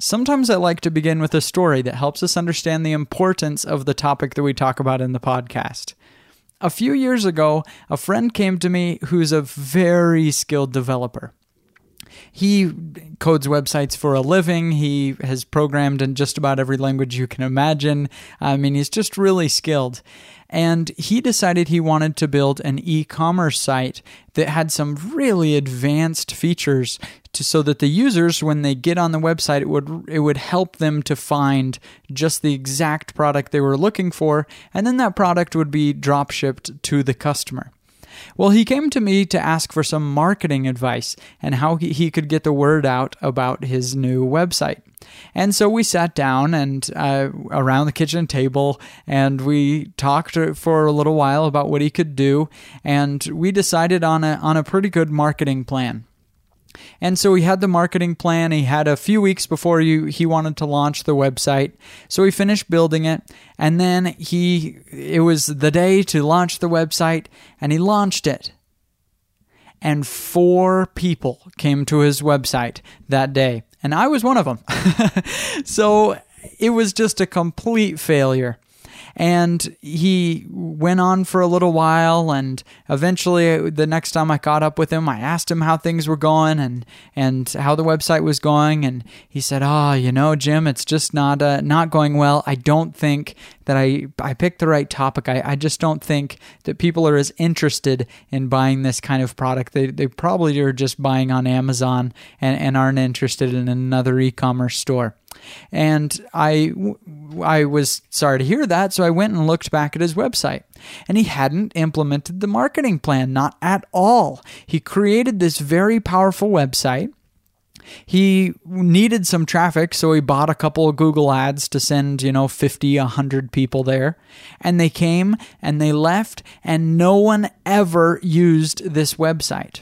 Sometimes I like to begin with a story that helps us understand the importance of the topic that we talk about in the podcast. A few years ago, a friend came to me who's a very skilled developer. He codes websites for a living. He has programmed in just about every language you can imagine. I mean, he's just really skilled. And he decided he wanted to build an e commerce site that had some really advanced features to, so that the users, when they get on the website, it would, it would help them to find just the exact product they were looking for. And then that product would be drop shipped to the customer. Well, he came to me to ask for some marketing advice and how he could get the word out about his new website. And so we sat down and uh, around the kitchen table and we talked for a little while about what he could do. And we decided on a, on a pretty good marketing plan. And so he had the marketing plan. He had a few weeks before he, he wanted to launch the website. So he finished building it. And then he, it was the day to launch the website and he launched it. And four people came to his website that day. And I was one of them. so it was just a complete failure. And he went on for a little while, and eventually, the next time I caught up with him, I asked him how things were going and and how the website was going, and he said, "Oh, you know, Jim, it's just not uh, not going well. I don't think that I I picked the right topic. I, I just don't think that people are as interested in buying this kind of product. They they probably are just buying on Amazon and, and aren't interested in another e-commerce store." And I, I was sorry to hear that, so I went and looked back at his website. And he hadn't implemented the marketing plan, not at all. He created this very powerful website. He needed some traffic, so he bought a couple of Google ads to send, you know, 50, 100 people there. And they came and they left, and no one ever used this website.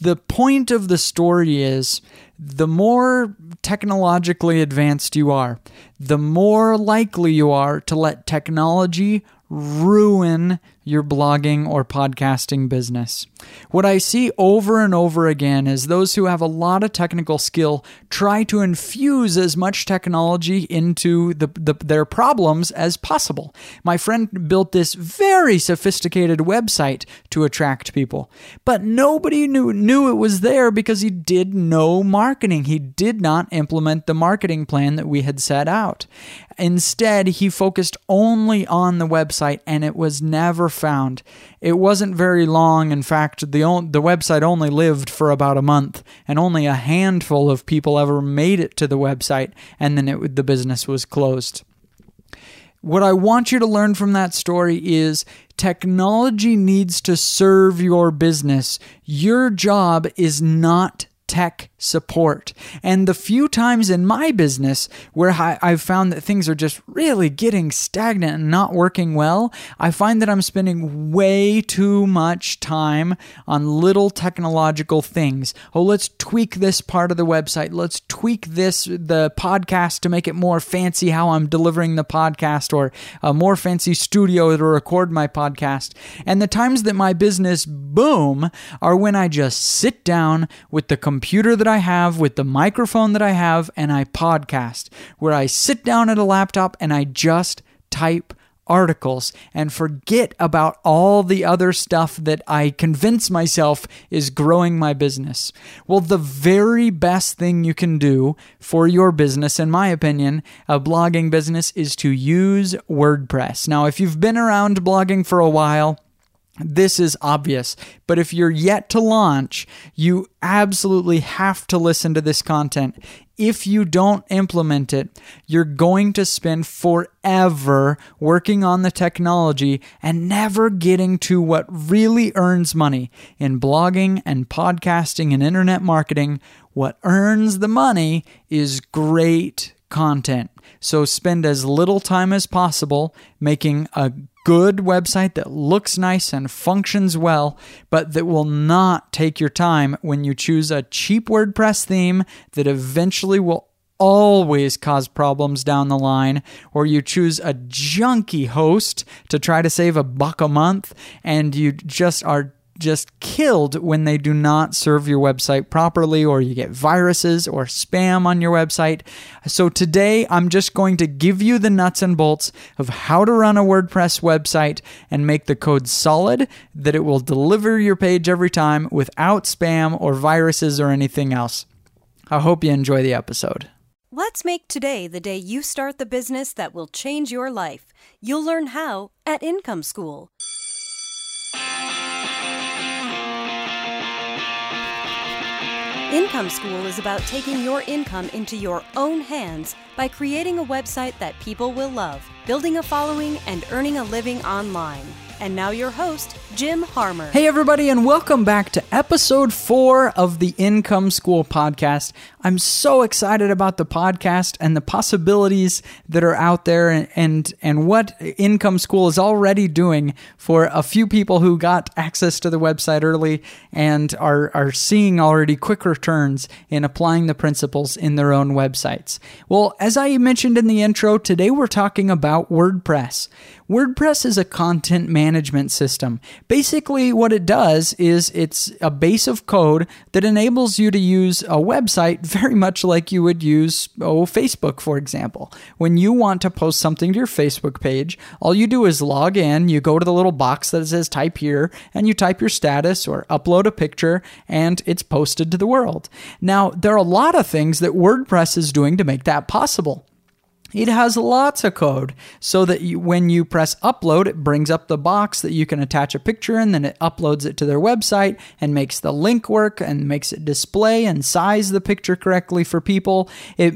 The point of the story is the more technologically advanced you are, the more likely you are to let technology ruin your blogging or podcasting business. What I see over and over again is those who have a lot of technical skill try to infuse as much technology into the, the, their problems as possible. My friend built this very sophisticated website to attract people, but nobody knew, knew it was there because he did no marketing. He did not implement the marketing plan that we had set out. Instead, he focused only on the website and it was never found. It wasn't very long. In fact, the, the website only lived for about a month and only a handful of people ever made it to the website and then it, the business was closed. What I want you to learn from that story is technology needs to serve your business. Your job is not tech support. And the few times in my business where I, have found that things are just really getting stagnant and not working well, I find that I'm spending way too much time on little technological things. Oh, let's tweak this part of the website. Let's tweak this, the podcast to make it more fancy how I'm delivering the podcast or a more fancy studio to record my podcast. And the times that my business boom are when I just sit down with the computer that I have, with the microphone that I have, and I podcast, where I sit down at a laptop and I just type articles and forget about all the other stuff that I convince myself is growing my business. Well, the very best thing you can do for your business, in my opinion, a blogging business, is to use WordPress. Now, if you've been around blogging for a while, this is obvious, but if you're yet to launch, you absolutely have to listen to this content. If you don't implement it, you're going to spend forever working on the technology and never getting to what really earns money in blogging and podcasting and internet marketing. What earns the money is great content. So spend as little time as possible making a good website that looks nice and functions well, but that will not take your time when you choose a cheap WordPress theme that eventually will always cause problems down the line, or you choose a junky host to try to save a buck a month and you just are just killed when they do not serve your website properly or you get viruses or spam on your website. So today I'm just going to give you the nuts and bolts of how to run a WordPress website and make the code solid that it will deliver your page every time without spam or viruses or anything else. I hope you enjoy the episode. Let's make today the day you start the business that will change your life. You'll learn how at Income School. Income School is about taking your income into your own hands by creating a website that people will love, building a following, and earning a living online. And now, your host, Jim Harmer. Hey, everybody, and welcome back to episode four of the Income School podcast. I'm so excited about the podcast and the possibilities that are out there and, and, and what Income School is already doing for a few people who got access to the website early and are, are seeing already quick returns in applying the principles in their own websites. Well, as I mentioned in the intro, today we're talking about WordPress. WordPress is a content management system. Basically, what it does is it's a base of code that enables you to use a website very much like you would use, oh, Facebook, for example. When you want to post something to your Facebook page, all you do is log in, you go to the little box that says type here, and you type your status or upload a picture, and it's posted to the world. Now, there are a lot of things that WordPress is doing to make that possible. It has lots of code so that you, when you press upload, it brings up the box that you can attach a picture and then it uploads it to their website and makes the link work and makes it display and size the picture correctly for people. It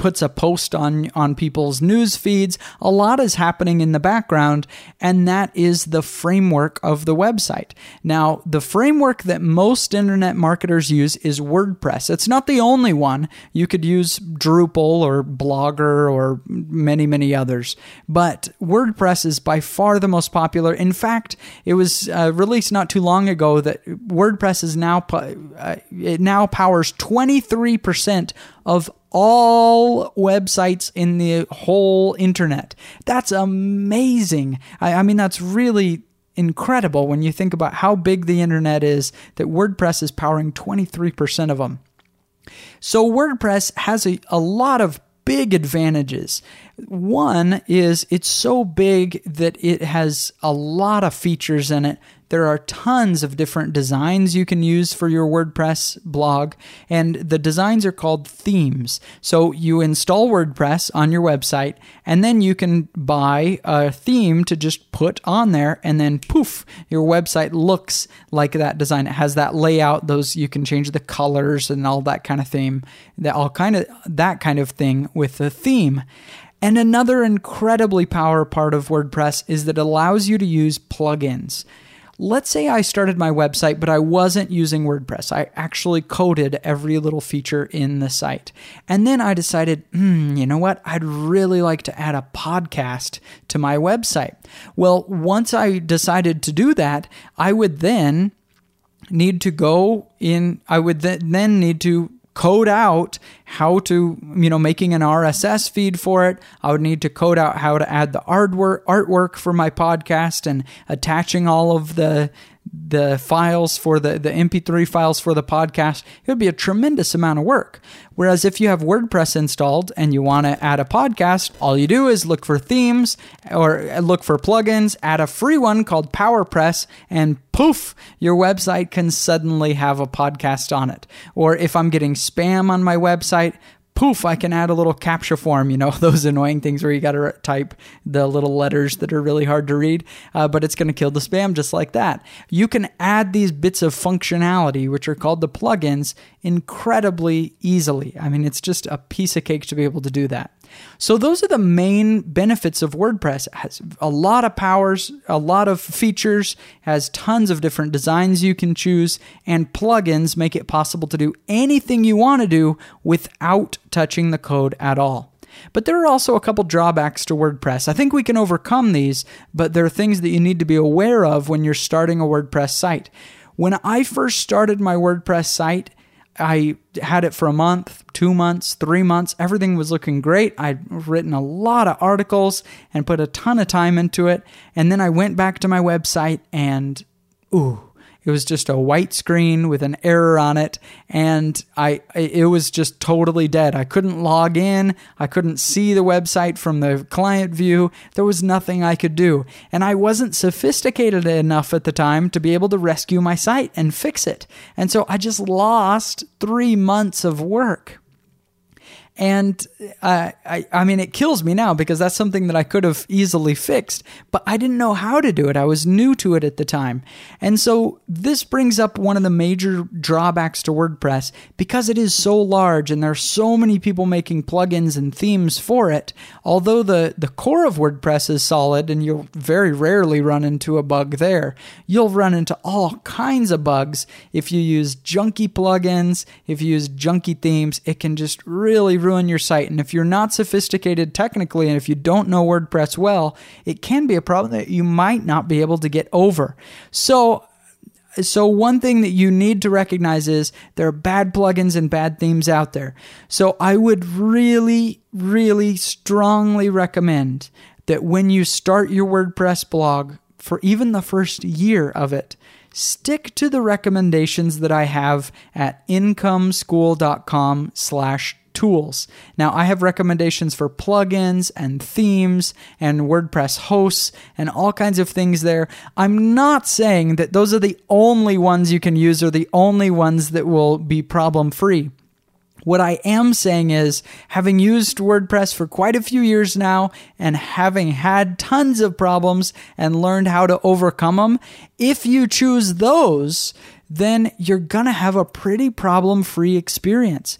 puts a post on on people's news feeds. A lot is happening in the background, and that is the framework of the website. Now, the framework that most internet marketers use is WordPress. It's not the only one. You could use Drupal or Blogger or many many others, but WordPress is by far the most popular. In fact, it was uh, released not too long ago that WordPress is now uh, it now powers 23% of all websites in the whole internet. That's amazing. I, I, mean, that's really incredible when you think about how big the internet is, that WordPress is powering 23% of them. So, WordPress has a, a lot of big advantages. One is it's so big that it has a lot of features in it there are tons of different designs you can use for your WordPress blog, and the designs are called themes. So you install WordPress on your website, and then you can buy a theme to just put on there, and then poof, your website looks like that design. It has that layout, those you can change the colors and all that kind of theme, that all kind of that kind of thing with the theme. And another incredibly power part of WordPress is that it allows you to use plugins. Let's say I started my website, but I wasn't using WordPress. I actually coded every little feature in the site. And then I decided, hmm, you know what? I'd really like to add a podcast to my website. Well, once I decided to do that, I would then need to go in, I would then need to code out how to, you know, making an RSS feed for it. I would need to code out how to add the artwork artwork for my podcast and attaching all of the the files for the, the MP3 files for the podcast, it would be a tremendous amount of work. Whereas if you have WordPress installed and you want to add a podcast, all you do is look for themes or look for plugins, add a free one called PowerPress, and poof, your website can suddenly have a podcast on it. Or if I'm getting spam on my website, poof, I can add a little CAPTCHA form, you know, those annoying things where you got to type the little letters that are really hard to read, uh, but it's going to kill the spam just like that. You can add these bits of functionality, which are called the plugins, incredibly easily. I mean, it's just a piece of cake to be able to do that. So those are the main benefits of WordPress. It has a lot of powers, a lot of features, has tons of different designs you can choose, and plugins make it possible to do anything you want to do without touching the code at all. But there are also a couple drawbacks to WordPress. I think we can overcome these, but there are things that you need to be aware of when you're starting a WordPress site. When I first started my WordPress site, I had it for a month, two months, three months. Everything was looking great. I'd written a lot of articles and put a ton of time into it. And then I went back to my website and, ooh, It was just a white screen with an error on it, and I it was just totally dead. I couldn't log in. I couldn't see the website from the client view. There was nothing I could do, and I wasn't sophisticated enough at the time to be able to rescue my site and fix it. And so I just lost three months of work. And uh, I, I mean, it kills me now because that's something that I could have easily fixed, but I didn't know how to do it. I was new to it at the time. And so this brings up one of the major drawbacks to WordPress because it is so large and there are so many people making plugins and themes for it. Although the, the core of WordPress is solid and you'll very rarely run into a bug there, you'll run into all kinds of bugs if you use junky plugins, if you use junky themes. It can just really ruin your site. And if you're not sophisticated technically and if you don't know WordPress well, it can be a problem that you might not be able to get over. So, so one thing that you need to recognize is there are bad plugins and bad themes out there. So I would really, really strongly recommend that when you start your WordPress blog, for even the first year of it, stick to the recommendations that I have at incomeschool.com slash tools. Now, I have recommendations for plugins and themes and WordPress hosts and all kinds of things there. I'm not saying that those are the only ones you can use or the only ones that will be problem free. What I am saying is, having used WordPress for quite a few years now and having had tons of problems and learned how to overcome them, if you choose those, then you're going to have a pretty problem free experience.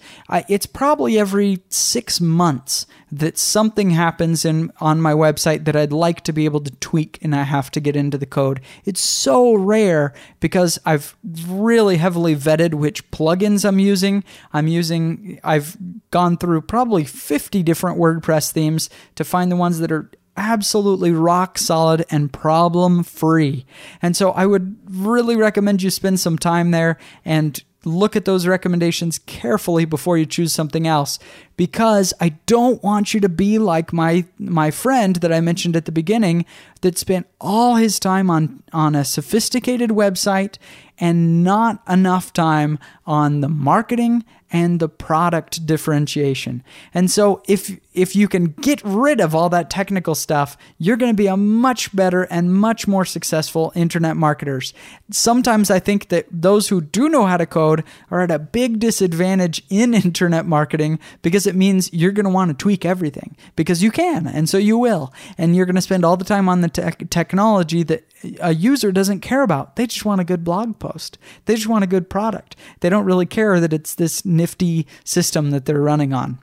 It's probably every six months that something happens in, on my website that I'd like to be able to tweak and I have to get into the code. It's so rare because I've really heavily vetted which plugins I'm using. I'm using, I've gone through probably 50 different WordPress themes to find the ones that are absolutely rock solid and problem free. And so I would really recommend you spend some time there and look at those recommendations carefully before you choose something else because I don't want you to be like my my friend that I mentioned at the beginning that spent all his time on on a sophisticated website and not enough time on the marketing and the product differentiation. And so if if you can get rid of all that technical stuff, you're going to be a much better and much more successful internet marketers. Sometimes I think that those who do know how to code are at a big disadvantage in internet marketing because it means you're going to want to tweak everything because you can and so you will and you're going to spend all the time on the te- technology that a user doesn't care about. They just want a good blog post. They just want a good product. They don't really care that it's this nifty system that they're running on.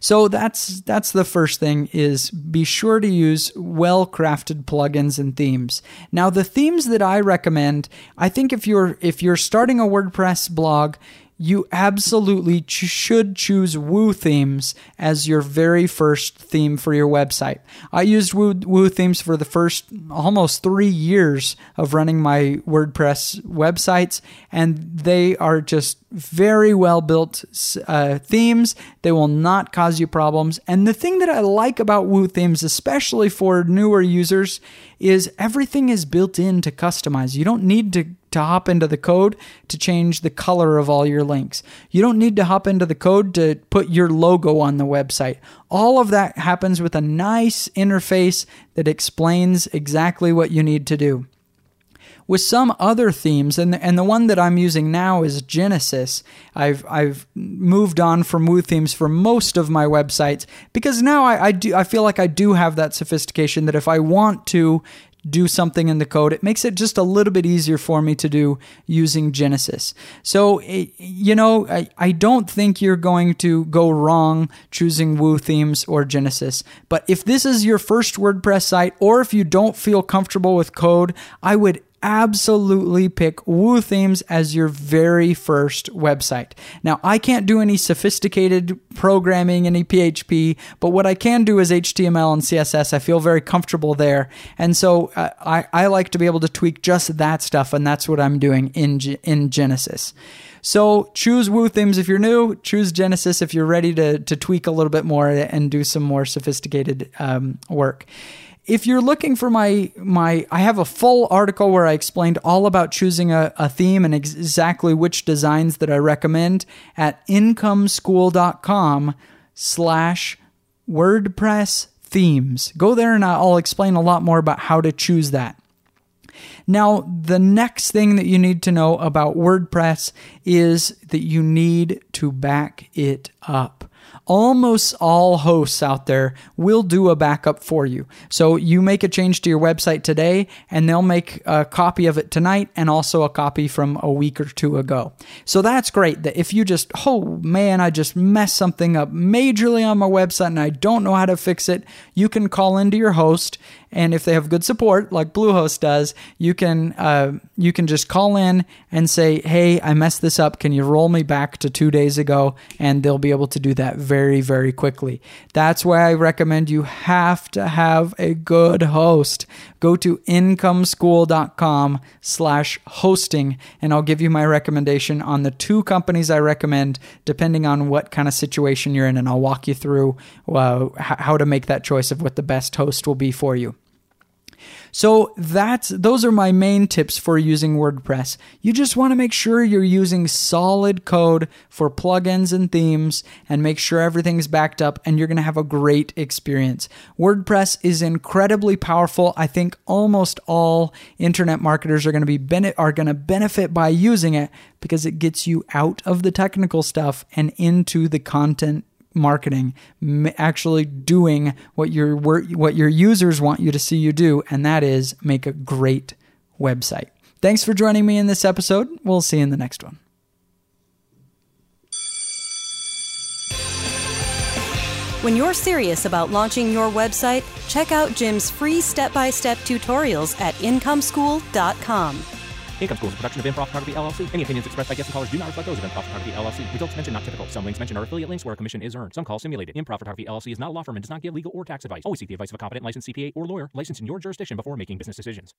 So that's that's the first thing is be sure to use well-crafted plugins and themes. Now the themes that I recommend, I think if you're if you're starting a WordPress blog, you absolutely ch- should choose Woo themes as your very first theme for your website. I used Woo, Woo themes for the first almost three years of running my WordPress websites, and they are just very well built uh, themes. They will not cause you problems. And the thing that I like about Woo themes, especially for newer users, is everything is built in to customize. You don't need to to hop into the code to change the color of all your links. You don't need to hop into the code to put your logo on the website. All of that happens with a nice interface that explains exactly what you need to do. With some other themes, and the, and the one that I'm using now is Genesis. I've I've moved on from Woo themes for most of my websites because now I, I do I feel like I do have that sophistication that if I want to do something in the code. It makes it just a little bit easier for me to do using Genesis. So, eh, you know, I, I don't think you're going to go wrong choosing Woo themes or Genesis. But if this is your first WordPress site, or if you don't feel comfortable with code, I would absolutely pick Woo Themes as your very first website. Now, I can't do any sophisticated programming, any PHP, but what I can do is HTML and CSS. I feel very comfortable there. And so uh, I, I like to be able to tweak just that stuff, and that's what I'm doing in, in Genesis. So choose Woo Themes if you're new, choose Genesis if you're ready to, to tweak a little bit more and do some more sophisticated um, work if you're looking for my my I have a full article where I explained all about choosing a, a theme and ex- exactly which designs that I recommend at incomeschool.com slash WordPress themes. Go there and I'll explain a lot more about how to choose that. Now, the next thing that you need to know about WordPress is that you need to back it up almost all hosts out there will do a backup for you. So you make a change to your website today, and they'll make a copy of it tonight and also a copy from a week or two ago. So that's great that if you just, oh man, I just messed something up majorly on my website and I don't know how to fix it, you can call into your host and if they have good support like bluehost does you can uh, you can just call in and say hey i messed this up can you roll me back to two days ago and they'll be able to do that very very quickly. That's why i recommend you have to have a good host. Go to incomeschool.com slash hosting and i'll give you my recommendation on the two companies i recommend depending on what kind of situation you're in and i'll walk you through uh, how to make that choice of what the best host will be for you so that's those are my main tips for using WordPress. You just want to make sure you're using solid code for plugins and themes and make sure everything's backed up and you're going to have a great experience. WordPress is incredibly powerful. I think almost all internet marketers are going to be are going to benefit by using it because it gets you out of the technical stuff and into the content marketing, actually doing what your what your users want you to see you do, and that is make a great website. Thanks for joining me in this episode. We'll see you in the next one. When you're serious about launching your website, check out Jim's free step by step tutorials at incomeschool.com. Income School is a production of Improv Photography LLC. Any opinions expressed by guests and callers do not reflect those of Improv Photography LLC. Results mentioned not typical. Some links mentioned are affiliate links where a commission is earned. Some calls simulated. Improv Photography LLC is not a law firm and does not give legal or tax advice. Always seek the advice of a competent licensed CPA or lawyer licensed in your jurisdiction before making business decisions.